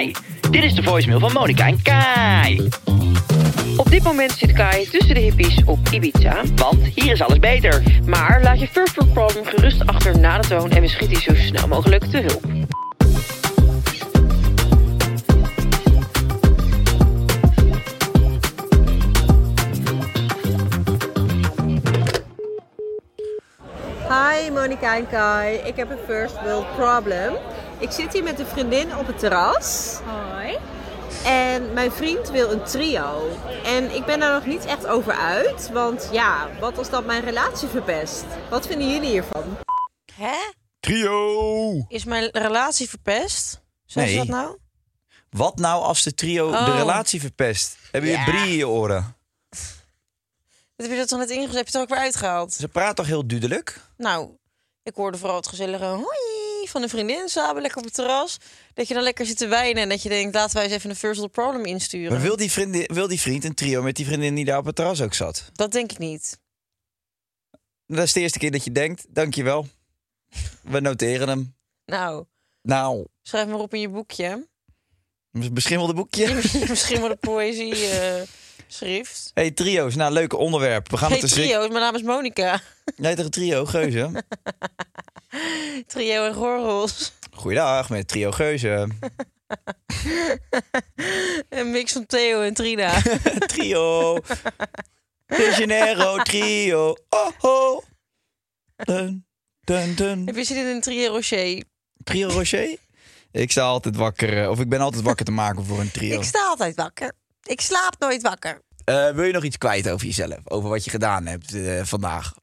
Hi, dit is de voicemail van Monica en Kai. Op dit moment zit Kai tussen de hippies op Ibiza. Want hier is alles beter. Maar laat je first world problem gerust achter na de toon en we schieten je zo snel mogelijk te hulp. Hi Monika en Kai, ik heb een first world problem. Ik zit hier met een vriendin op het terras. Hoi. En mijn vriend wil een trio. En ik ben daar nog niet echt over uit. Want ja, wat als dat mijn relatie verpest? Wat vinden jullie hiervan? Hè? Trio! Is mijn relatie verpest? Zeg Nee. dat nou? Wat nou als de trio de Oh. relatie verpest? Heb je Ja. brie in je oren? Wat heb je dat toch net ingezet? Heb je het er ook weer uitgehaald? Ze praat toch heel duidelijk? Nou, ik hoorde vooral het gezellige hoi van een vriendin samen lekker op het terras. Dat je dan lekker zit te wijnen en dat je denkt, laten wij eens even een first world problem insturen. Maar wil die, vriendin, wil die vriend een trio met die vriendin die daar op het terras ook zat? Dat denk ik niet. Dat is de eerste keer dat je denkt, dankjewel. We noteren hem. Nou, Nou, schrijf maar op in je boekje. beschimmelde boekje. Misschien wel de poëzie eh, schrift. hey, trio's, nou, leuk onderwerp. We gaan Hey het er trio, mijn naam is Monica. Jij tegen trio, Geuze. Trio en Gorgels. Goeiedag, met trio Geuze. Een mix van Theo en Trina. trio. De Janeiro trio. Oh. Dun, dun, dun. Heb je zin in een trio Rocher? Trio Rocher? Ik sta altijd wakker, eh, of ik ben altijd wakker te maken voor een trio. Ik sta altijd wakker. Ik slaap nooit wakker. Eh, wil je nog iets kwijt over jezelf? Over wat je gedaan hebt eh, vandaag?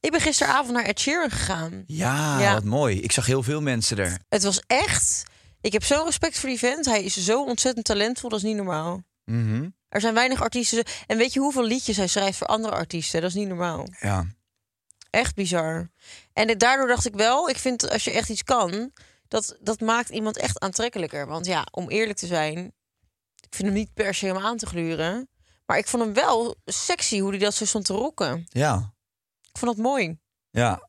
Ik ben gisteravond naar Ed Sheeran gegaan. Ja, Ja. wat mooi. Ik zag heel veel mensen er. Het was echt... Ik heb zo'n respect voor die vent. Hij is zo ontzettend talentvol, dat is niet normaal. Mhm. Er zijn weinig artiesten... En weet je hoeveel liedjes hij schrijft voor andere artiesten? Dat is niet normaal. Ja. Echt bizar. En daardoor dacht ik wel, ik vind als je echt iets kan... Dat, dat maakt iemand echt aantrekkelijker. Want ja, om eerlijk te zijn... Ik vind hem niet per se om aan te gluren. Maar ik vond hem wel sexy hoe hij dat zo stond te rocken. Ja. Ik vond dat mooi. Ja.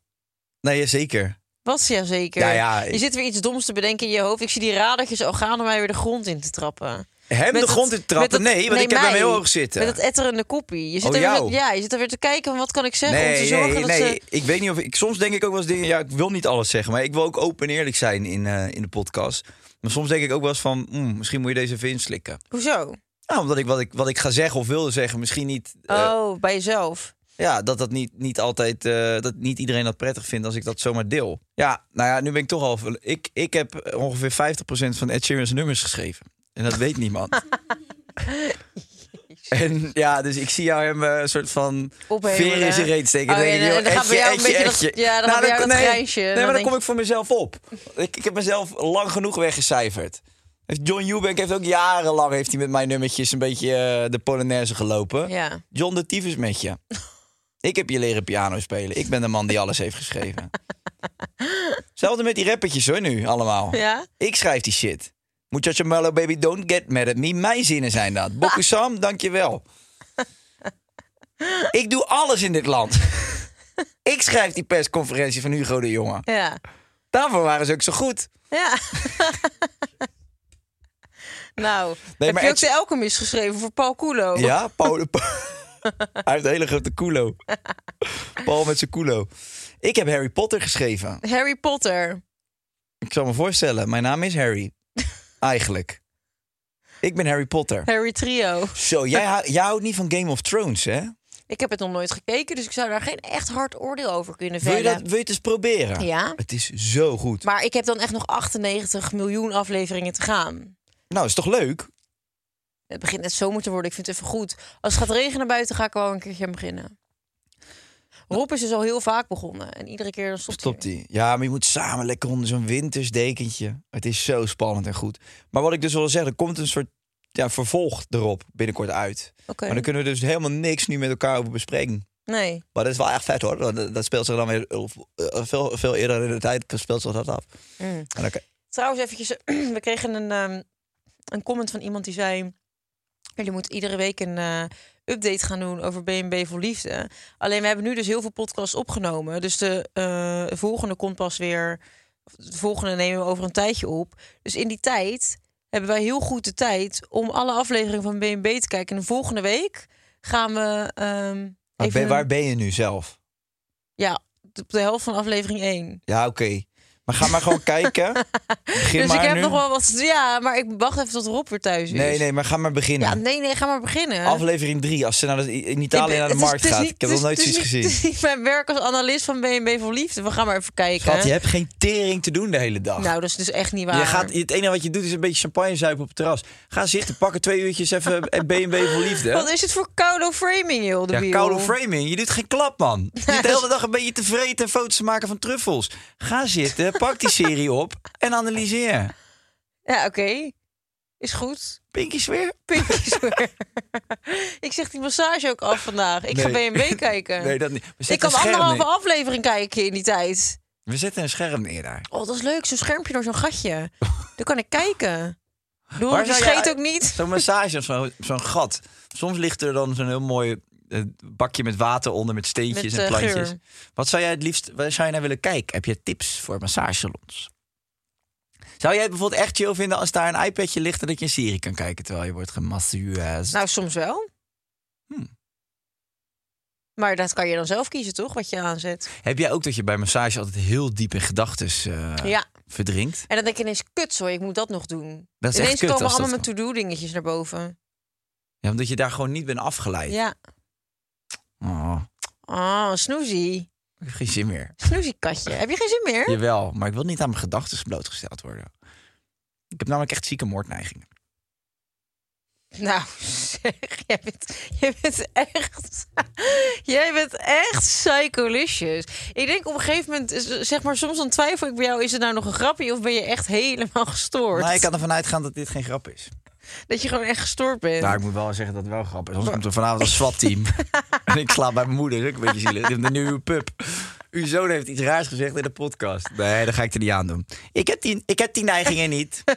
Nee, zeker. Wat ja zeker. Ja, ja. Je zit weer iets doms te bedenken in je hoofd. Ik zie die radertjes al gaan om mij weer de grond in te trappen. Hem Met de grond in te trappen? Nee, want ik heb hem mij. heel hoog zitten. Met het etterende koppie. Je zit, Oh, er weer, ja, je zit er weer te kijken van wat kan ik zeggen om te Nee, zorgen nee, dat nee. ze... Ik weet niet of ik. Soms denk ik ook wel eens dingen. Ja, ik wil niet alles zeggen, maar ik wil ook open en eerlijk zijn in, eh, in de podcast. Maar soms denk ik ook wel eens van. mm, misschien moet je deze even inslikken. Hoezo? Nou, omdat ik wat, ik wat ik ga zeggen of wilde zeggen, misschien niet. eh, oh, bij jezelf. Ja, dat dat niet, niet altijd. eh, dat niet iedereen dat prettig vindt als ik dat zomaar deel. Ja, nou ja, nu ben ik toch al. Ik, ik heb ongeveer 50% van Ed Sheeran's nummers geschreven. En dat weet niemand. En ja, dus ik zie jou hem eh, een soort van Ophemelen. veer in zijn reet steken. Oh, ja, en dan gaat bij jou een etje, beetje etje, dat- ja, dan jou dat nee, grijnsje. Nee, maar dan kom ik voor mezelf op. Ik, ik heb mezelf lang genoeg weggecijferd. John Eubank heeft ook jarenlang heeft hij met mijn nummertjes een beetje eh, de Polonaise gelopen. Ja. John de Tyfus met je. Ik heb je leren piano spelen. Ik ben de man die alles heeft geschreven. Hetzelfde met die rappertjes hoor nu, allemaal. Ja? Ik schrijf die shit. Muchacho Mellow Baby, don't get mad at me. Mijn zinnen zijn dat. Boku Sam, dankjewel. Ik doe alles in dit land. Ik schrijf die persconferentie van Hugo de Jonge. Ja. Daarvoor waren ze ook zo goed. Ja. nou, Nee, heb maar je ook de Elke misgeschreven voor Paul Koelo? Ja, Paul, Pa- Hij heeft een hele grote culo. Paul met zijn culo. Ik heb Harry Potter geschreven. Harry Potter. Ik zal me voorstellen, mijn naam is Harry. Eigenlijk. Ik ben Harry Potter. Harry Trio. Zo, jij, hou- jij houdt niet van Game of Thrones, hè? Ik heb het nog nooit gekeken, dus ik zou daar geen echt hard oordeel over kunnen Wil je, vellen. dat, wil je het eens proberen? Ja. Het is zo goed. Maar ik heb dan echt nog 98 miljoen afleveringen te gaan. Nou, is toch leuk? Het begint net zomer te worden. Ik vind het even goed. Als het gaat regenen buiten, ga ik wel een keertje aan beginnen. Rob is dus al heel vaak begonnen. En iedere keer dan stopt, Stopt hij. Ja, maar je moet samen lekker onder zo'n wintersdekentje. Het is zo spannend en goed. Maar wat ik dus wil zeggen, er komt een soort ja, vervolg erop binnenkort uit. Oké. Maar dan kunnen we dus helemaal niks nu met elkaar over bespreken. Nee. Maar dat is wel echt vet hoor. Dat, dat speelt zich dan weer eh, veel, veel eerder in de tijd speelt zich dat af. Mm. En dan, Trouwens, eventjes, we kregen een, ehm, een comment van iemand die zei... jullie moeten iedere week een eh, update gaan doen over BNB voor Liefde. Alleen, we hebben nu dus heel veel podcasts opgenomen. Dus de eh, volgende komt pas weer... De volgende nemen we over een tijdje op. Dus in die tijd hebben wij heel goed de tijd... om alle afleveringen van BNB te kijken. En de volgende week gaan we... ehm, even ben- waar ben je nu zelf? Ja, op de helft van aflevering 1. Ja, oké. Maar ga maar gewoon kijken. Begin dus maar ik heb nu. nog wel wat... Ja, maar ik wacht even tot Rob weer thuis is. Nee, nee, maar ga maar beginnen. Ja, nee, nee, ga maar beginnen. Aflevering 3, als ze naar de, in Italië Ik ben- naar de markt is gaat. niet- ik heb nog nooit zoiets gezien. Het is niet mijn werk als analist van BNB voor Liefde. We gaan maar even kijken. Schat, je hebt geen tering te doen de hele dag. Nou, dat is dus echt niet waar. je gaat, het enige wat je doet is een beetje champagne zuipen op het terras. Ga zitten, pakken twee uurtjes even en B&B voor liefde. Wat is het voor koude framing, joh, de Ja, koude framing. Je doet geen klap, man. Je de hele dag een beetje te vreten en foto's maken van truffels. Ga zitten, pak die serie op en analyseer. Ja, oké. Is goed. Pinky sfeer? Pinky swear. ik zeg die massage ook af vandaag. Ik ga. BNB kijken. Nee, dat niet. Ik kan anderhalve aflevering kijken in die tijd. We zetten een scherm neer daar. Oh, dat is leuk. Zo'n schermpje door zo'n gatje. Dan kan ik kijken. Doe Waar je scheet ook niet. Zo'n massage of zo- zo'n gat. Soms ligt er dan zo'n heel mooi bakje met water onder met steentjes Met, en eh, plantjes. Wat zou jij het liefst, waar zou je naar willen kijken? Heb je tips voor massagesalons? Zou jij het bijvoorbeeld echt chill vinden als daar een iPadje ligt en dat je een serie kan kijken terwijl je wordt gemasseerd? Nou, soms wel. Hmm. Maar dat kan je dan zelf kiezen, toch? Wat je aanzet. Heb jij ook dat je bij massage altijd heel diep in gedachten Ja. verdrinkt? En dan denk ik ineens, kut, sorry, ik moet dat nog doen. Dat is ineens echt kut komen allemaal mijn to-do dingetjes naar boven. Ja, omdat je daar gewoon niet bent afgeleid. Ja. Oh, Oh, snoezie. ik heb geen zin meer. Snoezie katje. Heb je geen zin meer? Jawel, maar ik wil niet aan mijn gedachten blootgesteld worden. Ik heb namelijk echt zieke moordneigingen. Nou, zeg, jij bent, jij bent echt... Jij bent echt psycholicious. Ik denk op een gegeven moment, zeg maar, soms dan twijfel ik bij jou... is het nou nog een grapje of ben je echt helemaal gestoord? Maar ik kan ervan uitgaan dat dit geen grap is. Dat je gewoon echt gestoord bent. Nou, ik moet wel zeggen dat het wel grappig is. Anders komt er vanavond een SWAT-team. en ik slaap bij mijn moeder. Ook een beetje zielig. Nieuwe pup. Uw zoon heeft iets raars gezegd in de podcast. Nee, dat ga ik er niet aan doen. Ik heb die, ik heb die neigingen niet.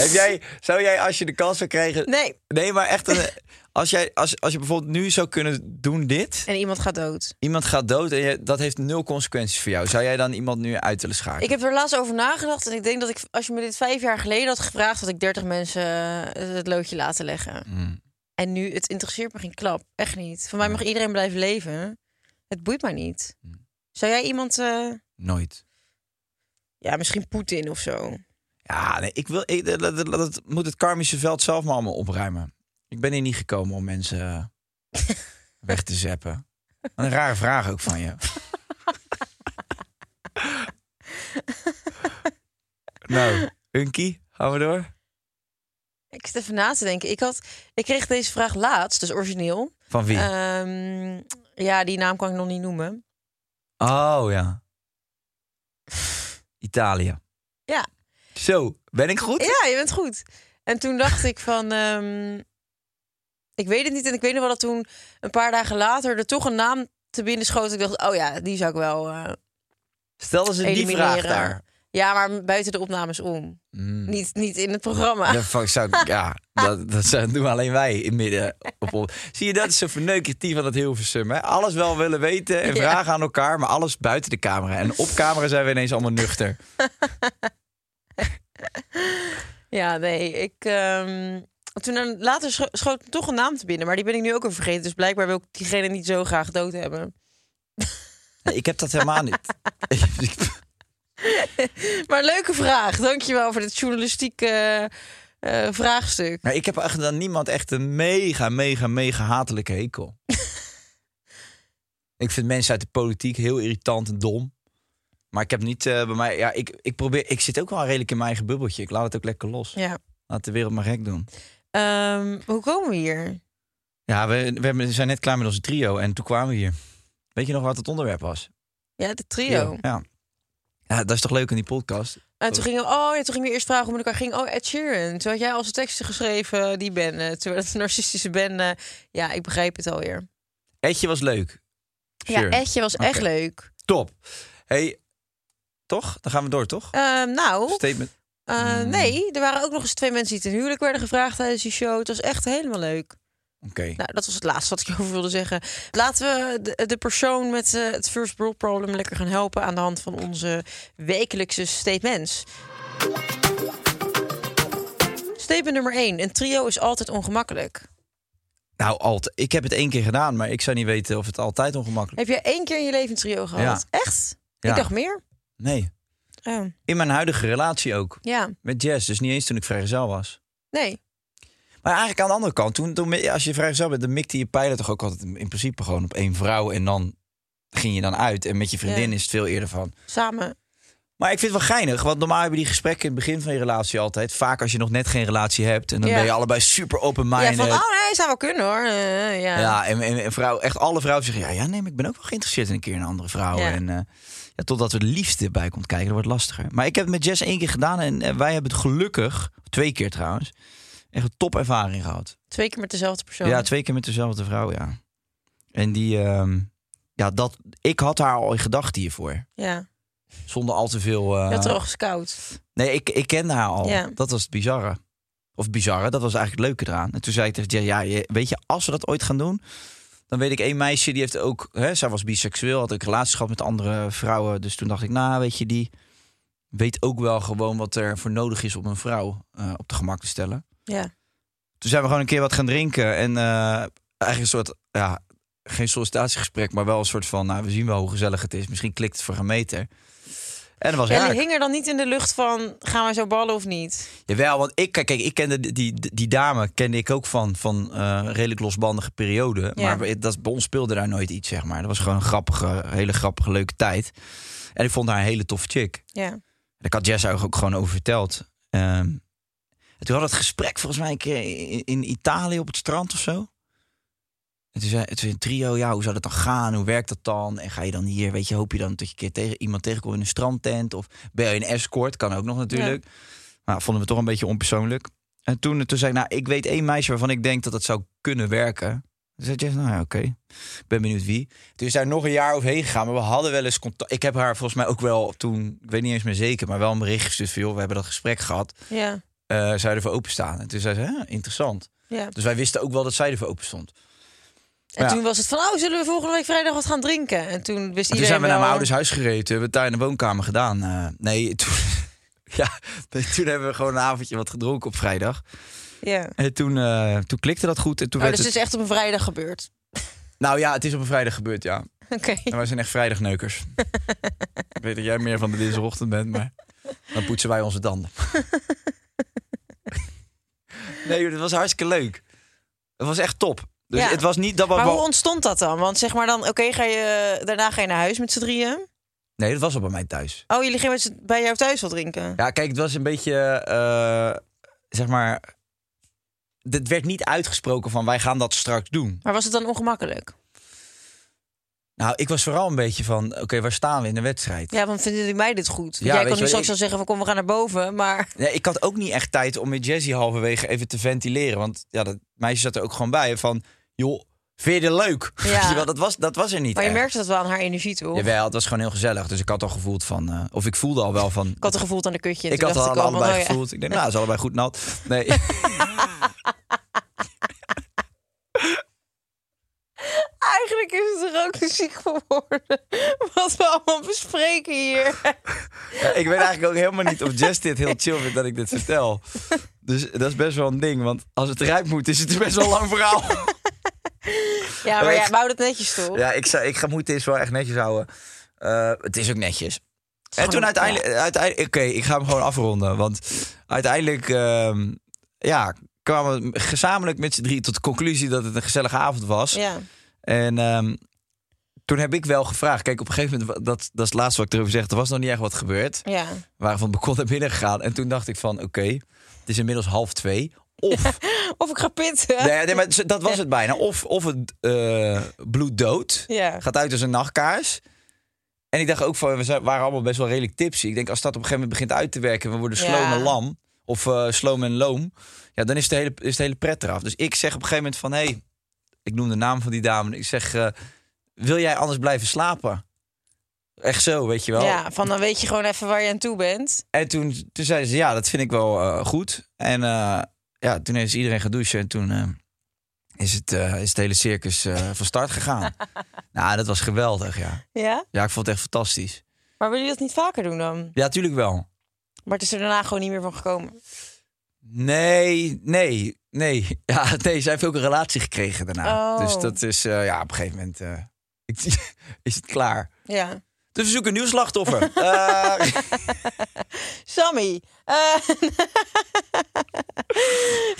heb jij, zou jij als je de kans zou krijgen... Nee. Nee, maar echt... Een, als, jij, als, als je bijvoorbeeld nu zou kunnen doen dit... En iemand gaat dood. Iemand gaat dood en je, dat heeft nul consequenties voor jou. Zou jij dan iemand nu uit willen schakelen? Ik heb er laatst over nagedacht en ik denk dat ik, als je me dit vijf jaar geleden had gevraagd, had ik 30 mensen eh, het loodje laten leggen. Mm. En nu, het interesseert me geen klap. Echt niet. Voor mij mag iedereen blijven leven. Het boeit mij niet. Mm. Zou jij iemand, eh, Nooit. ja, misschien Poetin of zo? Ja, nee, ik wil, ik, dat, dat, dat moet het karmische veld zelf maar allemaal opruimen. Ik ben hier niet gekomen om mensen eh, weg te zeppen. Een rare vraag ook van je. nou, Hunky, gaan we door? Ik zit even na te denken. Ik, had, ik kreeg deze vraag laatst, dus origineel. Van wie? Ehm, ja, die naam kan ik nog niet noemen. oh ja. Italië. Ja. Zo, ben ik goed? Ja, je bent goed. En toen dacht ik van... ehm, ik weet het niet. En ik weet nog wel dat toen een paar dagen later... er toch een naam te binnen schoot. Ik dacht, oh ja, die zou ik wel eh Stel ze die vraag daar. Ja, maar buiten de opnames om. Mm. Niet, niet in het programma. Ja, fuck, zou, ja dat, dat doen alleen wij in midden. Op, op. Zie je, dat is zo verneukertief van het Hilversum. Hè? Alles wel willen weten en Ja. vragen aan elkaar, maar alles buiten de camera. En op camera zijn we ineens allemaal nuchter. Ja, nee, ik... ehm, toen dan, later scho- schoot toch een naam te binnen, maar die ben ik nu ook weer vergeten. Dus blijkbaar wil ik diegene niet zo graag dood hebben. Nee, ik heb dat helemaal niet. Maar leuke vraag. Dankjewel voor dit journalistieke eh, eh, vraagstuk. maar ik heb echt aan niemand echt een mega, mega, mega hatelijke hekel. ik vind mensen uit de politiek heel irritant en dom. Maar ik heb niet eh, bij mij... Ja, ik, ik, probeer, ik zit ook wel redelijk in mijn eigen bubbeltje. Ik laat het ook lekker los. Ja. Laat de wereld maar gek doen. Ehm, hoe komen we hier? Ja, we, we zijn net klaar met onze trio en toen kwamen we hier. Weet je nog wat het onderwerp was? Ja, de trio. Ja. Ja, dat is toch leuk in die podcast? En toen gingen we, oh, ja, toen gingen we eerst vragen hoe het elkaar ging. Oh, Ed Sheeran. Toen had jij als teksten geschreven, die bende. Terwijl het een narcistische bende. Ja, ik begrijp het alweer. Etje was leuk. Ja. Edje was echt leuk. Top. Hey, toch? Dan gaan we door, toch? Ehm, nou, Statement. Eh, Hmm. nee, er waren ook nog eens twee mensen die ten huwelijk werden gevraagd tijdens die show. Het was echt helemaal leuk. Oké. Nou, dat was het laatste wat ik over wilde zeggen. Laten we de, de persoon met eh, het first world problem lekker gaan helpen aan de hand van onze wekelijkse statements. Statement nummer 1. Een trio is altijd ongemakkelijk. Nou, altijd. Ik heb het één keer gedaan, maar ik zou niet weten of het altijd ongemakkelijk Heb jij één keer in je leven een trio gehad? Ja. Echt? Ja. Ik dacht meer. Nee. Oh. In mijn huidige relatie ook. Ja, Met Jess, dus niet eens toen ik vrijgezel was. nee. Maar eigenlijk aan de andere kant, toen, toen als je vrijgezel bent, dan mikte je pijlen toch ook altijd in principe gewoon op één vrouw. En dan ging je dan uit. En met je vriendin Ja. is het veel eerder van. Samen. Maar ik vind het wel geinig, want normaal hebben die gesprekken in het begin van je relatie altijd. Vaak als je nog net geen relatie hebt. En dan Ja. ben je allebei super Ja, open-minded. van, oh nee, zou wel kunnen hoor. Eh, ja. Ja, en, en, en vrouw, echt alle vrouwen zeggen... Ja, ja, nee, ik ben ook wel geïnteresseerd in een keer een andere vrouw. Ja. En eh, ja, totdat er de liefde bij komt kijken, dat wordt lastiger. Maar ik heb het met Jess één keer gedaan en, eh, wij hebben het gelukkig... Twee keer trouwens. Echt een top ervaring gehad. Twee keer met dezelfde persoon. Ja, twee keer met dezelfde vrouw, ja. En die... ehm, ja, dat, ik had haar al in gedachten hiervoor. Ja. Zonder al te veel... Je had er al gescout. Nee, ik, ik kende haar al. Ja. Dat was het bizarre. Of bizarre, dat was eigenlijk het leuke eraan. En toen zei ik tegen Jess, ja, weet je, als we dat ooit gaan doen... dan weet ik één meisje, die heeft ook... Hè, zij was biseksueel, had ook relaties gehad met andere vrouwen. Dus toen dacht ik, nou, weet je, die weet ook wel gewoon... wat er voor nodig is om een vrouw eh, op de gemak te stellen. Ja. Toen zijn we gewoon een keer wat gaan drinken. En eh, eigenlijk een soort, ja, geen sollicitatiegesprek... maar wel een soort van, nou, we zien wel hoe gezellig het is. Misschien klikt het voor een meter. En dat was die hing er dan niet in de lucht van, gaan wij zo ballen of niet? Jawel, want ik, kijk, kijk, ik kende die, die, die dame kende ik ook van, van eh, redelijk losbandige periode. Ja. Maar we- dat, bij ons speelde daar nooit iets, zeg maar. Dat was gewoon een grappige, hele grappige, leuke tijd. En ik vond haar een hele toffe chick. Ja. En ik had Jess ook gewoon over verteld. Ehm, en toen had het gesprek volgens mij een keer in, in Italië op het strand of zo. En toen zei, toen zei een trio, ja, hoe zou dat dan gaan? Hoe werkt dat dan? En ga je dan hier, weet je, hoop je dan dat je een keer tegen, iemand tegenkomt in een strandtent? Of ben je een escort? Kan ook nog natuurlijk. Maar vonden we toch een beetje onpersoonlijk. En toen, toen zei ik, nou, ik weet één meisje waarvan ik denk dat dat zou kunnen werken. Toen zei Jess, nou ja, oké. Ik ben benieuwd wie. Toen is daar nog een jaar overheen gegaan. Maar we hadden wel eens contact. Ik heb haar volgens mij ook wel toen, ik weet niet eens meer zeker, maar wel een bericht gestuurd van, joh, we hebben dat gesprek gehad. Ja. Eh zou je ervoor openstaan? En toen zei ze, interessant. ja. Dus wij wisten ook wel dat zij ervoor open stond. En Ja. toen was het van, oh, zullen we volgende week vrijdag wat gaan drinken? En toen wist En toen zijn we naar mijn ouders huis gereden. Hebben we het daar in de woonkamer gedaan. Eh, nee, toen, ja, toen hebben we gewoon een avondje wat gedronken op vrijdag. Ja. En toen, eh, toen klikte dat goed. En toen Oh, werd dus het... is echt op een vrijdag gebeurd. Nou ja, het is op een vrijdag gebeurd, ja. Oké. En wij zijn echt vrijdagneukers. ik weet dat jij meer van de dinsdagochtend bent, maar dan poetsen wij onze tanden. nee, het was hartstikke leuk. Het was echt top. Dus Ja. het was niet dat we... Maar hoe ontstond dat dan? Want zeg maar dan, oké, ga je daarna ga je naar huis met z'n drieën. Nee, dat was al bij mij thuis. Oh, jullie gingen met bij jou thuis wat drinken? Ja, kijk, het was een beetje, eh, zeg maar... Het werd niet uitgesproken van wij gaan dat straks doen. Maar was het dan ongemakkelijk? Nou, ik was vooral een beetje van, oké, waar staan we in de wedstrijd? Ja, want vinden die mij dit goed? Ja, Jij kan nu straks wel zeggen van kom, we gaan naar boven. Maar Nee, ik had ook niet echt tijd om met Jessie halverwege even te ventileren. Want ja, dat meisje zat er ook gewoon bij. Van, joh, vind je het leuk? Ja. Wel, dat, was, dat was er niet Maar je echt. merkte dat wel aan haar energie, toch? Jawel, het was gewoon heel gezellig. Dus ik had al gevoeld van... eh, of ik voelde al wel van... Ik had het gevoeld aan de kutje. ik had al al van, allebei oh ja. gevoeld. Ik denk, nou, is allebei goed nat. Nee. Eigenlijk is het er ook ziek geworden. Wat wat we allemaal bespreken hier. Ja, ik weet eigenlijk ook helemaal niet of Jess dit heel chill vindt dat ik dit vertel. Dus dat is best wel een ding. Want als het eruit moet, is het best wel een lang verhaal. Ja, maar Maar ja, ik- we houden het netjes toch? Ja, ik, ik ga, moet dit wel echt netjes houden. Eh, het is ook netjes. En toen uiteindelijk... uiteindelijk Oké, ik ga hem gewoon afronden. Want uiteindelijk... ehm, ja, kwamen we gezamenlijk met z'n drie tot de conclusie dat het een gezellige avond was. Ja. En ehm, toen heb ik wel gevraagd. Kijk, op een gegeven moment, dat, dat is het laatste wat ik erover zeg. Er was nog niet echt wat gebeurd. Ja. We waren van het balkon naar binnen gegaan. En toen dacht ik van, oké, het is inmiddels half twee. Of, Of ik ga pitten. nee, nee, maar dat was het bijna. Of, of het eh bloed dood. Ja. Gaat uit als een nachtkaars. En ik dacht ook van, we waren allemaal best wel redelijk tipsy. Ik denk, als dat op een gegeven moment begint uit te werken... en we worden sloom en lam, of eh sloom en loom... ja, dan is de, hele, is de hele pret eraf. Dus ik zeg op een gegeven moment van... hé, hey, ik noem de naam van die dame. Ik zeg, eh, wil jij anders blijven slapen? Echt zo, weet je wel. Ja, van dan weet je gewoon even waar je aan toe bent. En toen, toen zeiden ze, ja, dat vind ik wel goed. En eh, ja, toen heeft iedereen gedoucht en toen eh, is, het, eh, is het hele circus eh, van start gegaan. nou, dat was geweldig, ja. Ja? Ja, ik vond het echt fantastisch. Maar willen jullie dat niet vaker doen dan? Ja, tuurlijk wel. Maar het is er daarna gewoon niet meer van gekomen. Nee, nee, nee. Ja, nee, zij heeft ook een relatie gekregen daarna. Oh. Dus dat is, ja, op een gegeven moment is het klaar. Ja. Dus we zoeken een nieuw slachtoffer. Eh, Sammy. eh,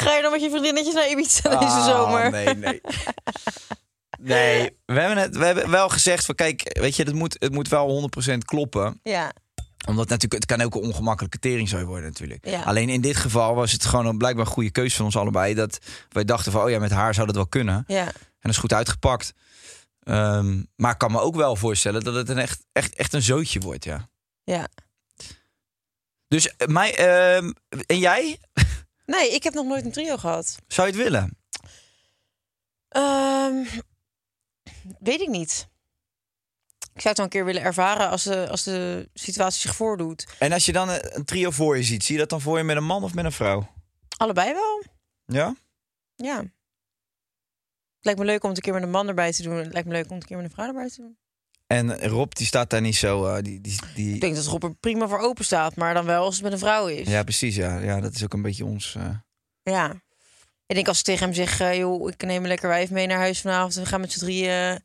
ga je dan met je vriendinnetjes naar Ibiza deze Ah, zomer? Nee, nee. Nee, we hebben, het, we hebben wel gezegd van kijk, weet je, het moet, het moet wel 100% kloppen. Ja. Omdat natuurlijk, het kan ook een ongemakkelijke teringzooi worden natuurlijk. Ja. Alleen in dit geval was het gewoon een, blijkbaar goede keuze van ons allebei. Dat wij dachten van, oh ja, met haar zou dat wel kunnen. Ja. En dat is goed uitgepakt. Ehm, maar ik kan me ook wel voorstellen dat het een echt, echt, echt een zootje wordt, ja. Ja. Dus eh, mij, ehm, en jij? Nee, ik heb nog nooit een trio gehad. Zou je het willen? Ehm, weet ik niet. Ik zou het wel een keer willen ervaren als de, als de situatie zich voordoet. En als je dan een, een trio voor je ziet, zie je dat dan voor je met een man of met een vrouw? Allebei wel. Ja? Ja. Het lijkt me leuk om het een keer met een man erbij te doen. Het lijkt me leuk om het een keer met een vrouw erbij te doen. En Rob, die staat daar niet zo. eh, die, die, die... Ik denk dat Rob er prima voor open staat, maar dan wel als het met een vrouw is. Ja, precies. Ja. ja, dat is ook een beetje ons. eh, Ja. Ik denk als ik tegen hem zeg, eh, joh, ik neem een lekker wijf mee naar huis vanavond en we gaan met z'n drieën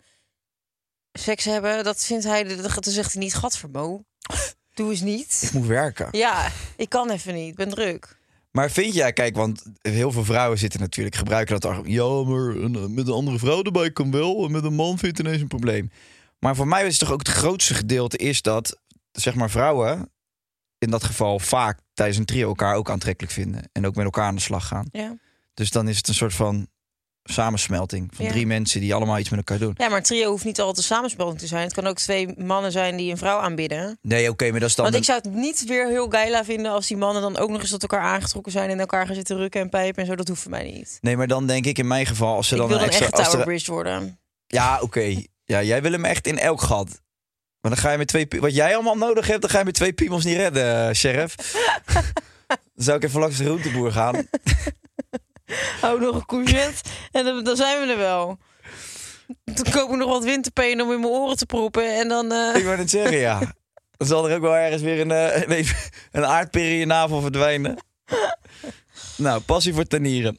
seks hebben, dat vindt hij, dat, dat zegt hij niet, gadvermo. Doe eens niet. Ik moet werken. Ja, ik kan even niet, ik ben druk. Maar vind jij, kijk, want heel veel vrouwen zitten natuurlijk, gebruiken dat argument. Ja, maar een- eh, met een andere vrouw erbij kan wel. En met een man vind je het ineens een probleem. Maar voor mij is toch ook het grootste gedeelte is dat, zeg maar, vrouwen in dat geval vaak tijdens een trio elkaar ook aantrekkelijk vinden. En ook met elkaar aan de slag gaan. Ja. Dus dan is het een soort van samensmelting van Ja. drie mensen die allemaal iets met elkaar doen. Ja, maar trio hoeft niet altijd een samenspeling te zijn. Het kan ook twee mannen zijn die een vrouw aanbidden. Nee, oké, maar dat is dan... Want ik zou het niet weer heel geila vinden als die mannen dan ook nog eens tot elkaar aangetrokken zijn en elkaar gaan zitten rukken en pijpen en zo. Dat hoeft voor mij niet. Nee, maar dan denk ik in mijn geval, als ze dan een extra... echt er- Tower Bridge worden. Ja, oké. Ja, jij wil hem echt in elk gat. Maar dan ga je met twee... Wat jij allemaal nodig hebt, dan ga je met twee piemels niet redden, eh, sheriff. dan zou ik even langs de groenteboer gaan. Hou nog een courgette en dan, dan zijn we er wel. Dan koop ik nog wat winterpeen om in mijn oren te proppen en dan... eh, ik wou het zeggen, ja. Dan zal er ook wel ergens weer een, eh, een aardpeer in je navel verdwijnen. nou, passie voor tanieren.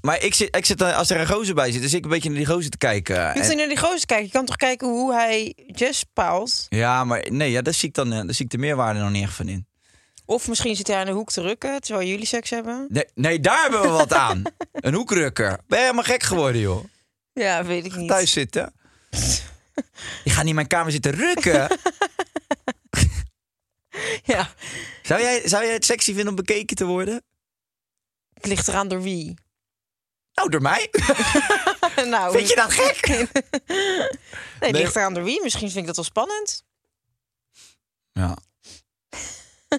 Maar ik zit, ik zit, eh, als er een gozer bij zit, dus ik een beetje naar die gozer te kijken. Je hoeft En- niet naar die gozer kijken. Je kan toch kijken hoe hij Jess paalt. ja, maar nee, ja, daar, zie ik dan, daar zie ik de meerwaarde nog niet echt van in. Of misschien zit hij aan de hoek te rukken terwijl jullie seks hebben. Nee, nee daar hebben we wat aan. Een hoekrukker. Ben je helemaal gek geworden, joh? Ja, weet ik niet. thuis zitten. Je gaat niet in mijn kamer zitten rukken. Ja, Zou jij, zou jij het sexy vinden om bekeken te worden? het ligt eraan door wie. Nou, door mij. nou, Vind je dat gek? Nee, het Nee. ligt eraan door wie. Misschien vind ik dat wel spannend. Ja.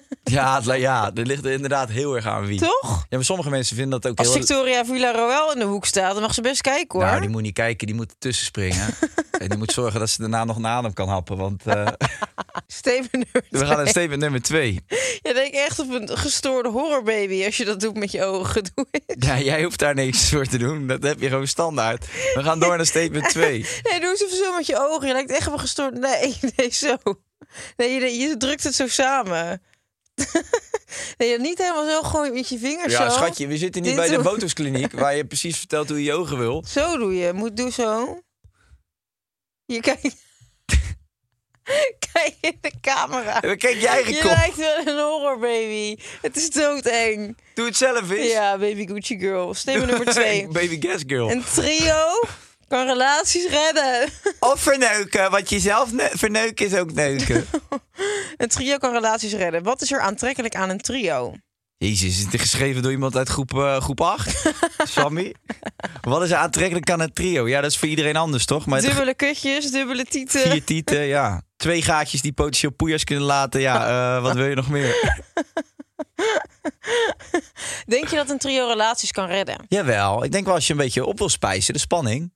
Ja, het, ja, er ligt er inderdaad heel erg aan wie. Toch? Ja, maar sommige mensen vinden dat ook Als heel... Victoria Villarroel in de hoek staat, dan mag ze best kijken hoor. Nou, die moet niet kijken, die moet tussen springen. en die moet zorgen dat ze daarna nog een adem kan happen. Want eh, Steven nummer we gaan naar statement nummer twee. Je denkt echt op een gestoorde horrorbaby als je dat doet met je ogen. Doe. Ja, jij hoeft daar niks voor te doen. Dat heb je gewoon standaard. We gaan door naar statement twee. Nee, doe eens even zo met je ogen. Je lijkt echt op een gestoorde... Nee, nee, zo. Nee, je, je drukt het zo samen. Nee, niet helemaal zo gewoon met je vingers Ja, zo. schatje, we zitten niet Dit bij de botoxkliniek... waar je precies vertelt hoe je je ogen wil. Zo doe je. Moet doe zo. Je kijkt... Kijk in de camera. Kijk je eigen Je lijkt wel een horrorbaby. Het is doodeng. Doe het zelf eens. Ja, baby Gucci girl. Statement nummer twee. Baby Gas Girl. Een trio kan relaties redden. Of verneuken, want jezelf ne- verneuken is ook neuken. Een trio kan relaties redden. Wat is er aantrekkelijk aan een trio? Jezus, is het geschreven door iemand uit groep, eh, groep 8? Sammy? Wat is er aantrekkelijk aan een trio? Ja, dat is voor iedereen anders, toch? Maar het- Dubbele kutjes, dubbele tieten. vier tieten, ja. Twee gaatjes die potentieel poeiers kunnen laten. Ja, eh, wat wil je nog meer? Denk je dat een trio relaties kan redden? Jawel, ik denk wel als je een beetje op wil spijzen, de spanning.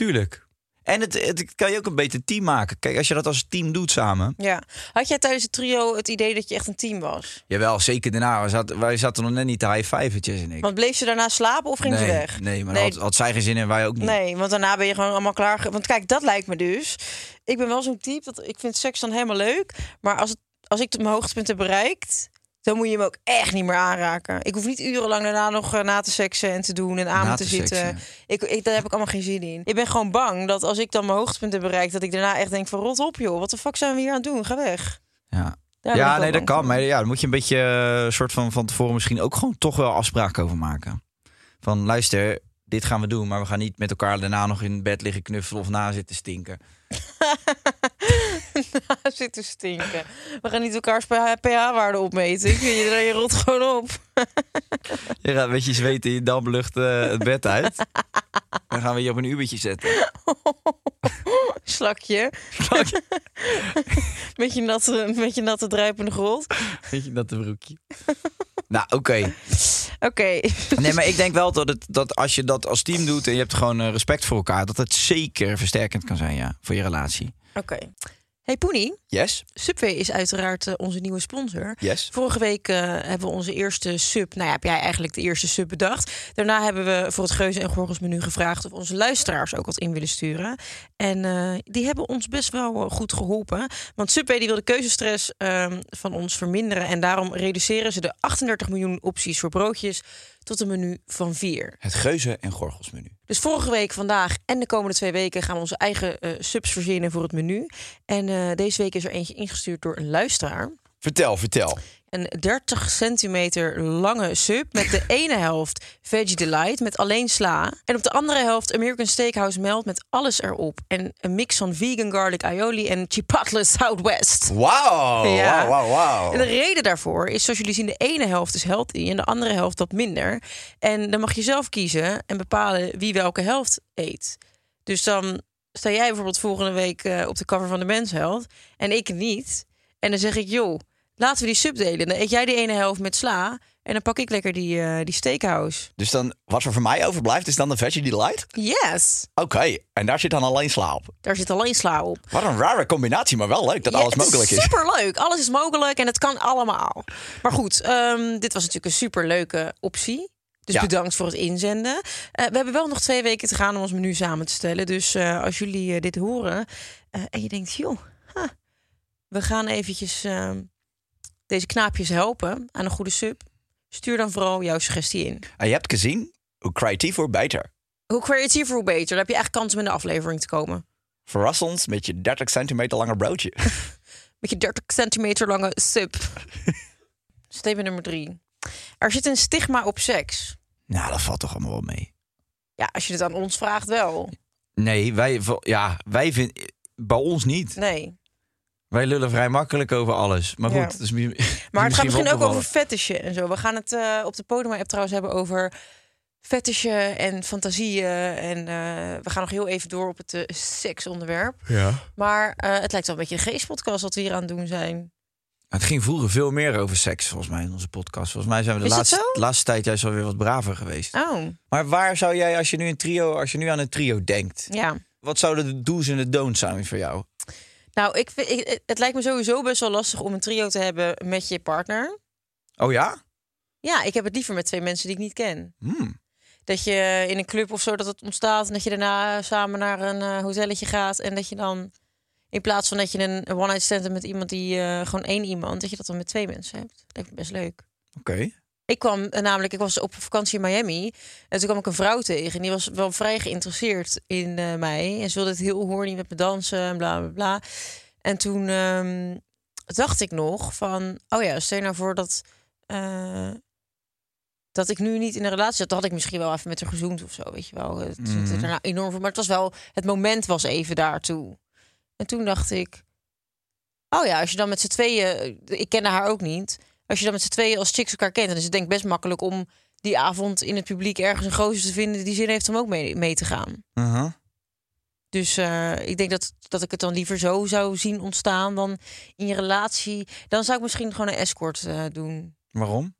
Tuurlijk. En het, het kan je ook een beter team maken. Kijk, als je dat als team doet samen. Ja. Had jij tijdens het trio het idee dat je echt een team was? Jawel, zeker daarna. Wij zaten, wij zaten nog net niet te high five'tjes en ik. Want bleef ze daarna slapen of ging nee, ze weg? Nee, maar nee, Had, had zij geen zin in en wij ook niet. nee, want daarna ben je gewoon allemaal klaar. Want kijk, dat lijkt me dus. Ik ben wel zo'n type dat ik vind seks dan helemaal leuk. Maar als, het, als ik mijn hoogtepunt heb bereikt, dan moet je hem ook echt niet meer aanraken. Ik hoef niet urenlang daarna nog eh, na te seksen en te doen en aan Na te, te zitten. Ik, ik, daar heb ik allemaal geen zin in. Ik ben gewoon bang dat als ik dan mijn hoogtepunt heb bereikt, dat ik daarna echt denk van rot op joh. Wat de fuck zijn we hier aan het doen? Ga weg. Ja, Daar ja nee, dat kan. Maar ja, daar moet je een beetje eh, soort van van tevoren misschien ook gewoon toch wel afspraken over maken. Van luister, dit gaan we doen, maar we gaan niet met elkaar daarna nog in bed liggen knuffelen of na zitten stinken. zitten stinken. We gaan niet elkaars pH-waarde opmeten. Ik je, je rot gewoon op. Je gaat met je zweet in je damlucht eh, het bed uit. Dan gaan we je op een ubertje zetten. Slakje. met, je natte, met je natte druipende grot. Weet je dat de broekje? nou, oké. Oké. Nee, maar ik denk wel dat, het, dat als je dat als team doet en je hebt gewoon eh, respect voor elkaar, dat het zeker versterkend kan zijn, ja, voor je relatie. Oké. Hey Poenie, Yes? Subway is uiteraard eh, onze nieuwe sponsor. Yes. Vorige week eh, hebben we onze eerste sub. Nou ja, heb jij eigenlijk de eerste sub bedacht. Daarna hebben we voor het Geuze en Gorgels menu gevraagd of onze luisteraars ook wat in willen sturen. En eh, die hebben ons best wel goed geholpen. Want Subway die wil de keuzestress ehm, van ons verminderen. En daarom reduceren ze de 38 miljoen opties voor broodjes tot een menu van vier. Het geuze- en gorgelsmenu. Dus vorige week, vandaag en de komende twee weken gaan we onze eigen eh, subs verzinnen voor het menu. En eh, deze week is er eentje ingestuurd door een luisteraar. Vertel, vertel. Een 30 centimeter lange sub met de ene helft Veggie Delight met alleen sla. En op de andere helft American Steakhouse melt met alles erop. En een mix van vegan garlic aioli en chipotle Southwest. Wauw, Ja. wauw, wauw. En de reden daarvoor is, zoals jullie zien, de ene helft is healthy en de andere helft wat minder. En dan mag je zelf kiezen en bepalen wie welke helft eet. Dus dan sta jij bijvoorbeeld volgende week eh, op de cover van de Men's Health en ik niet. En dan zeg ik, joh, laten we die sub delen. Dan eet jij die ene helft met sla en dan pak ik lekker die, eh, die steakhouse. Dus dan, wat er voor mij overblijft, is dan de Veggie Delight? Yes, Oké, en daar zit dan alleen sla op. daar zit alleen sla op. Wat een rare combinatie, maar wel leuk dat alles mogelijk is. Superleuk. Alles is mogelijk en het kan allemaal. Maar goed, ehm, dit was natuurlijk een superleuke optie. Dus Ja. bedankt voor het inzenden. Eh, we hebben wel nog twee weken te gaan om ons menu samen te stellen. Dus eh, als jullie dit horen en je denkt, joh, we gaan eventjes ehm, deze knaapjes helpen aan een goede sub. Stuur dan vooral jouw suggestie in. En je hebt gezien, hoe creatief hoe beter. Hoe creatiever, hoe beter. Dan heb je echt kans om in de aflevering te komen. Verras ons met je 30 centimeter lange broodje. Met je 30 centimeter lange sub. Statement nummer drie. Er zit een stigma op seks. nou, dat valt toch allemaal wel mee. Ja, als je het aan ons vraagt wel. Nee, wij, ja, wij vinden... Bij ons niet. Nee. Wij lullen vrij makkelijk over alles. Maar goed, mi- Maar het gaat misschien ook over fetishen en zo. We gaan het eh, op de podium-app trouwens hebben over fetishen en fantasieën. En eh, we gaan nog heel even door op het eh, seksonderwerp. Ja. Maar het lijkt wel een beetje een geestpodcast wat we hier aan het doen zijn. Het ging vroeger veel meer over seks, volgens mij, in onze podcast. Volgens mij zijn we de laatste, laatste tijd juist alweer wat braver geweest. Oh, Maar waar zou jij, als je nu een trio, als je nu aan een trio denkt, ja. wat zouden de do's en de don'ts zijn voor jou? Nou, ik, vind- ik, het lijkt me sowieso best wel lastig om een trio te hebben met je partner. Oh ja? Ja, ik heb het liever met twee mensen die ik niet ken. Hmm. Dat je in een club of zo dat het ontstaat en dat je daarna samen naar een eh, hotelletje gaat en dat je dan in plaats van dat je een one night stand hebt met iemand die eh, gewoon één iemand, dat je dat dan met twee mensen hebt. Dat lijkt me best leuk. Oké. Ik kwam eh, namelijk, ik was op vakantie in Miami en toen kwam ik een vrouw tegen en die was wel vrij geïnteresseerd in eh, mij en ze wilde het heel horny met me dansen en bla bla bla. En toen ehm, dacht ik nog van, oh ja, stel je nou voor dat eh, dat ik nu niet in een relatie zat, dan had ik misschien wel even met haar gezoend of zo, weet je wel. Het zit er daarna enorm voor, maar het was wel, het moment was even daartoe. En toen dacht ik, oh ja, als je dan met z'n tweeën, ik kende haar ook niet, als je dan met z'n tweeën als chicks elkaar kent, dan is het denk ik best makkelijk om die avond in het publiek ergens een gozer te vinden die zin heeft om ook mee, mee te gaan. Uh-huh. Dus eh, ik denk dat, dat ik het dan liever zo zou zien ontstaan dan in je relatie. Dan zou ik misschien gewoon een escort eh, doen. Waarom?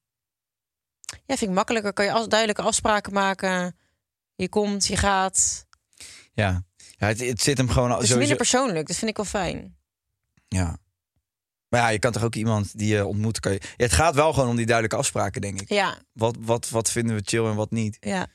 Ja, vind ik makkelijker. Kan je als, duidelijke afspraken maken. Je komt, je gaat. Ja, ja het, het zit hem gewoon al Het is sowieso... minder persoonlijk. Dat vind ik wel fijn. Ja. Maar ja, je kan toch ook iemand die je ontmoet. Kan je... ja, het gaat wel gewoon om die duidelijke afspraken, denk ik. Ja, Wat, wat, wat vinden we chill en wat niet? ja.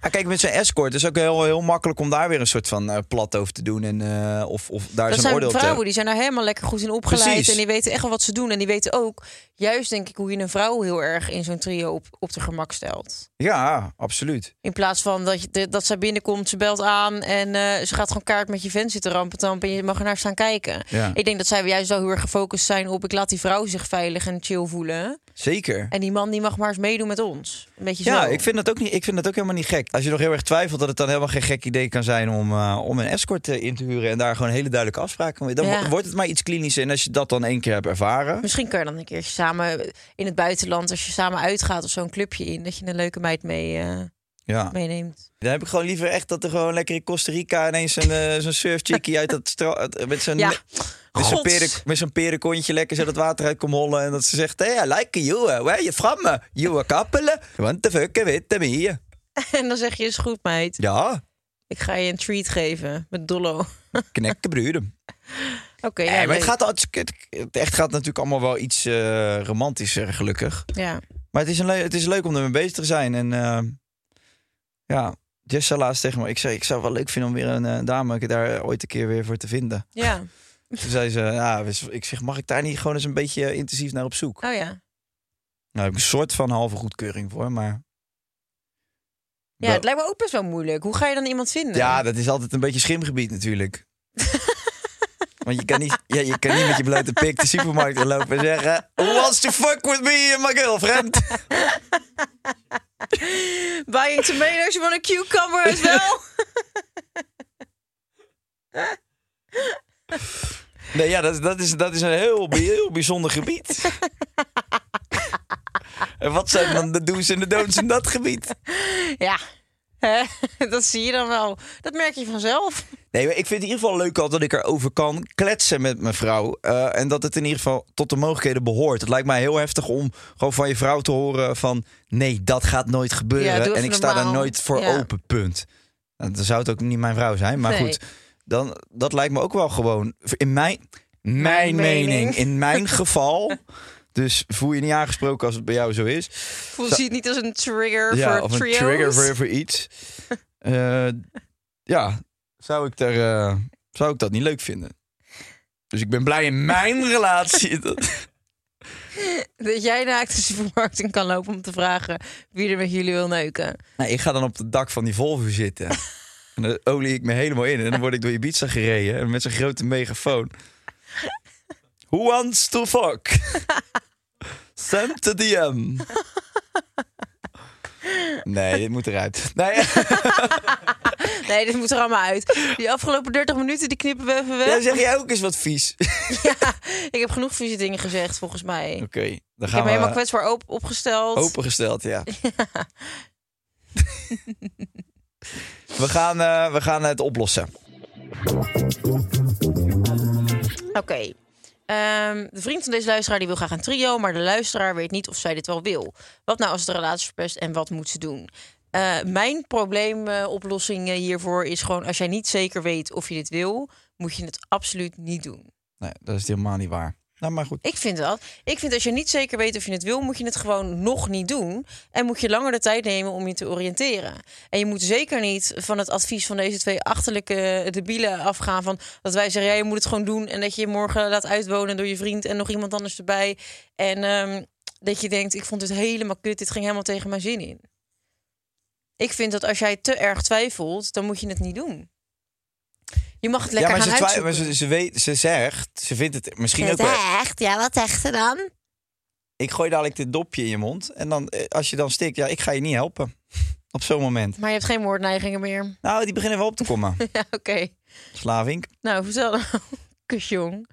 Ja, kijk, met zo'n escort is ook heel, heel makkelijk om daar weer een soort van eh, plat over te doen. En, eh, of, of daar Dat zijn oordeel vrouwen te die zijn daar helemaal lekker goed in opgeleid. Precies. En die weten echt wel wat ze doen. En die weten ook, juist denk ik, hoe je een vrouw heel erg in zo'n trio op, op de gemak stelt. Ja, absoluut. In plaats van dat, je, dat zij binnenkomt, ze belt aan en eh, ze gaat gewoon kaart met je vent zitten rampetampen en je mag er naar staan kijken. Ja. Ik denk dat zij juist wel heel erg gefocust zijn op ik laat die vrouw zich veilig en chill voelen. Zeker. En die man die mag maar eens meedoen met ons. Een beetje Ja, zo. ik vind, dat ook niet, ik vind dat ook helemaal niet gek. Als je nog heel erg twijfelt dat het dan helemaal geen gek idee kan zijn om, eh, om een escort eh, in te huren en daar gewoon hele duidelijke afspraken mee. Dan Ja. wordt het maar iets klinischer. En als je dat dan één keer hebt ervaren. Misschien kan je dan een keertje samen in het buitenland, als je samen uitgaat of zo'n clubje in, dat je een leuke meid mee, Ja. meeneemt. Dan heb ik gewoon liever echt dat er gewoon lekker in Costa Rica ineens een, eh, zo'n surfchickie uit dat stra- met zo'n Ja. Met zo'n Gods. peren, met perenkontje lekker zo dat water uit komt hollen en dat ze zegt, hey, I like you, where you from? You couple, want the fuck with me. En dan zeg je, is goed meid. Ja, Ik ga je een treat geven met Dollo. knekke broeder. Oké, ja, maar het, gaat, het, echt gaat natuurlijk allemaal wel iets eh, romantischer, gelukkig. Ja. Maar het is, een het is leuk om ermee bezig te zijn. En eh, ja, Jess zei laatst tegen me, ik zei, ik zou wel leuk vinden om weer een eh, dame daar ooit een keer weer voor te vinden. ja. Toen zei ze, ja, ik zeg, mag ik daar niet gewoon eens een beetje intensief naar op zoek? Oh ja. Nou, heb ik een soort van halve goedkeuring voor, maar... Ja, het lijkt me ook best wel moeilijk. Hoe ga je dan iemand vinden? Ja, dat is altijd een beetje schimgebied natuurlijk. Want je kan, niet, ja, je kan niet met je blote pik de supermarkt in lopen en zeggen... Who wants to fuck with me and my girlfriend? Buying tomatoes, you want a cucumber as well? Nee, ja, dat, dat, is, dat is een heel, heel bijzonder gebied. en wat zijn dan de do's en de don'ts in dat gebied? ja. Dat zie je dan wel. Dat merk je vanzelf. Nee, maar ik vind het in ieder geval leuk al dat ik erover kan kletsen met mijn vrouw. Eh, en dat het in ieder geval tot de mogelijkheden behoort. Het lijkt mij heel heftig om gewoon van je vrouw te horen van... nee, dat gaat nooit gebeuren. en ik sta daar nooit voor Ja. open, punt. Nou, dan zou het ook niet mijn vrouw zijn. Maar Nee. goed, dan, dat lijkt me ook wel gewoon... in mijn, mijn, Mijn mening, mening. in mijn geval... Dus voel je niet aangesproken als het bij jou zo is. Voel zie het niet als een trigger Ja, voor of een trigger voor, voor iets. Eh, ja, zou ik, daar, eh, zou ik dat niet leuk vinden. Dus ik ben blij in mijn relatie. Dat, Dat jij naakt de supermarkt in kan lopen om te vragen wie er met jullie wil neuken. nou, ik ga dan op het dak van die Volvo zitten. En dan olie ik me helemaal in. En dan word ik door Ibiza gereden. En met zo'n grote megafoon. Who wants to fuck? Send the DM. Nee, dit moet eruit. Nee, Nee, dit moet er allemaal uit. Die afgelopen 30 minuten die knippen we even weg. ja, zeg jij ook eens wat vies. Ja, ik heb genoeg vieze dingen gezegd volgens mij. Oké, dan ik heb gaan me helemaal we kwetsbaar op, opgesteld. opengesteld, ja. we, gaan, eh, we gaan het oplossen. Oké. Ehm, de vriend van deze luisteraar die wil graag een trio, maar de luisteraar weet niet of zij dit wel wil. Wat nou als het de relatie verpest en wat moet ze doen? Eh, mijn probleemoplossing hiervoor is gewoon: als jij niet zeker weet of je dit wil, moet je het absoluut niet doen. Nee, dat is helemaal niet waar. Nou, maar goed. Ik vind dat. Ik vind als je niet zeker weet of je het wil, moet je het gewoon nog niet doen. En moet je langer de tijd nemen om je te oriënteren. En je moet zeker niet van het advies van deze twee achterlijke debielen afgaan. Van dat wij zeggen, ja, je moet het gewoon doen. En dat je je morgen laat uitwonen door je vriend en nog iemand anders erbij. En ehm, dat je denkt, ik vond het helemaal kut. Dit ging helemaal tegen mijn zin in. Ik vind dat als jij te erg twijfelt, dan moet je het niet doen. Je mag het lekker ja, maar, gaan ze, uitzoeken. maar ze, ze, weet, ze zegt, ze vindt het misschien ook wel... echt? Ja, wat zegt ze dan? Ik gooi dadelijk dit dopje in je mond. En dan, eh, als je dan stikt, ja, ik ga je niet helpen. Op zo'n moment. Maar je hebt geen woordneigingen meer. Nou, die beginnen wel op te komen. Ja, oké. Slavink. Nou, vertel dan. Kusjong.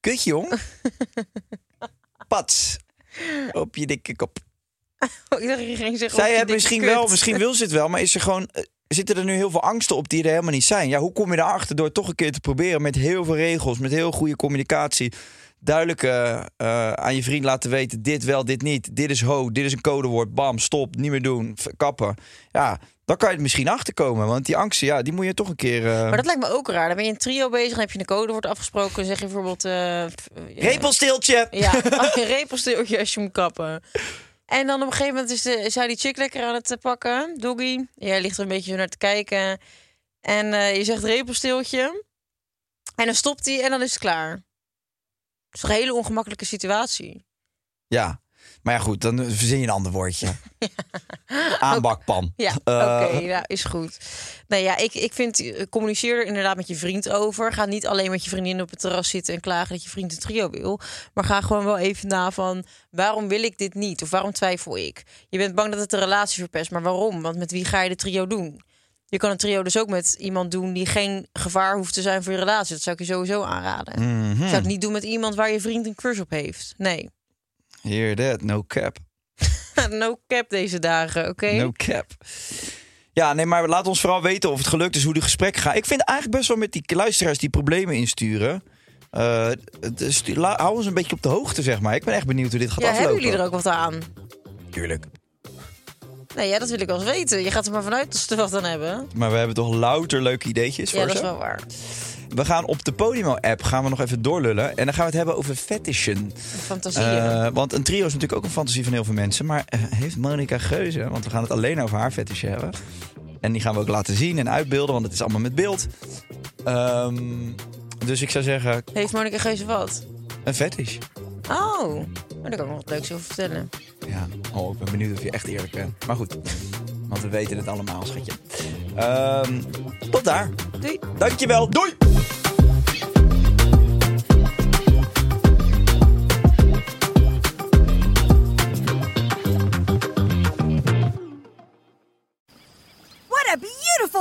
Kutje, jong. Pats. Op je dikke kop. Oh, ik dacht je ging zeggen. Zij dikke misschien kut. wel, misschien wil ze het wel, maar is er gewoon, eh, zitten er nu heel veel angsten op die er helemaal niet zijn? Ja, hoe kom je erachter door toch een keer te proberen met heel veel regels, met heel goede communicatie, duidelijk eh, eh, aan je vriend laten weten, dit wel, dit niet, dit is ho, dit is een codewoord, bam, stop, niet meer doen, kappen. Ja, dan kan je het misschien achterkomen, want die angsten, ja, die moet je toch een keer... eh, Maar dat lijkt me ook raar. Dan ben je een trio bezig, dan heb je een codewoord afgesproken. Dan zeg je bijvoorbeeld... eh, Repelsteeltje! Ja, een repelsteeltje als je moet kappen. En dan op een gegeven moment is, de, hij die chick lekker aan het eh, pakken. Doggy. Jij ligt er een beetje naar te kijken. En eh, je zegt repelsteeltje. En dan stopt hij en dan is het klaar. Het is een hele ongemakkelijke situatie. Ja, maar ja goed, dan verzin je een ander woordje. Aanbakpan. Ja, Eh, oké, ja, is goed. Nou ja, ik, ik vind, eh, communiceer er inderdaad met je vriend over. Ga niet alleen met je vriendin op het terras zitten en klagen dat je vriend een trio wil. Maar ga gewoon wel even na van, waarom wil ik dit niet? Of waarom twijfel ik? Je bent bang dat het de relatie verpest, maar waarom? Want met wie ga je de trio doen? Je kan een trio dus ook met iemand doen die geen gevaar hoeft te zijn voor je relatie. Dat zou ik je sowieso aanraden. Mhm. Ik zou het niet doen met iemand waar je vriend een crush op heeft. Nee. Hear that, no cap. no cap deze dagen, oké? No cap. Ja, nee, maar laat ons vooral weten of het gelukt is, hoe de gesprekken gaan. Ik vind eigenlijk best wel met die luisteraars die problemen insturen. eh, is- la- hou ons een beetje op de hoogte, zeg maar. Ik ben echt benieuwd hoe dit gaat Ja, aflopen. hebben jullie er ook wat aan? Tuurlijk. Nee, ja, dat wil ik wel eens weten. Je gaat er maar vanuit dat ze er wat aan hebben. Maar we hebben toch louter leuke ideetjes voor Ja, dat ze. is wel waar. We gaan op de Podimo-app gaan we nog even doorlullen. En dan gaan we het hebben over fetishen. Fantasieën. Eh, want een trio is natuurlijk ook een fantasie van heel veel mensen. Maar eh, heeft Monica Geuze, want we gaan het alleen over haar fetishen hebben. En die gaan we ook laten zien en uitbeelden, want het is allemaal met beeld. Ehm, dus ik zou zeggen, Heeft Monika Geuze wat? een fetish. Oh, maar daar kan ik nog wat leuks over vertellen. Ja, oh, ik ben benieuwd of je echt eerlijk bent. Maar goed, want we weten het allemaal, schatje. Ehm, tot daar. Doei. Dankjewel. Doei!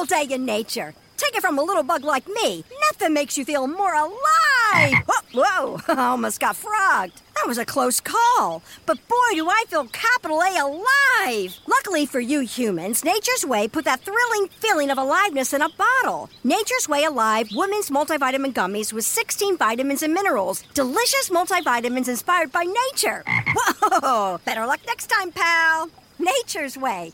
Beautiful day in nature. Take it from a little bug like me. Nothing makes you feel more alive. Oh, whoa, I almost got frogged. That was a close call. But boy, do I feel capital A alive. Luckily for you humans, Nature's Way put that thrilling feeling of aliveness in a bottle. Nature's Way Alive Women's Multivitamin Gummies with 16 vitamins and minerals. Delicious multivitamins inspired by nature. Whoa, better luck next time, pal. Nature's Way.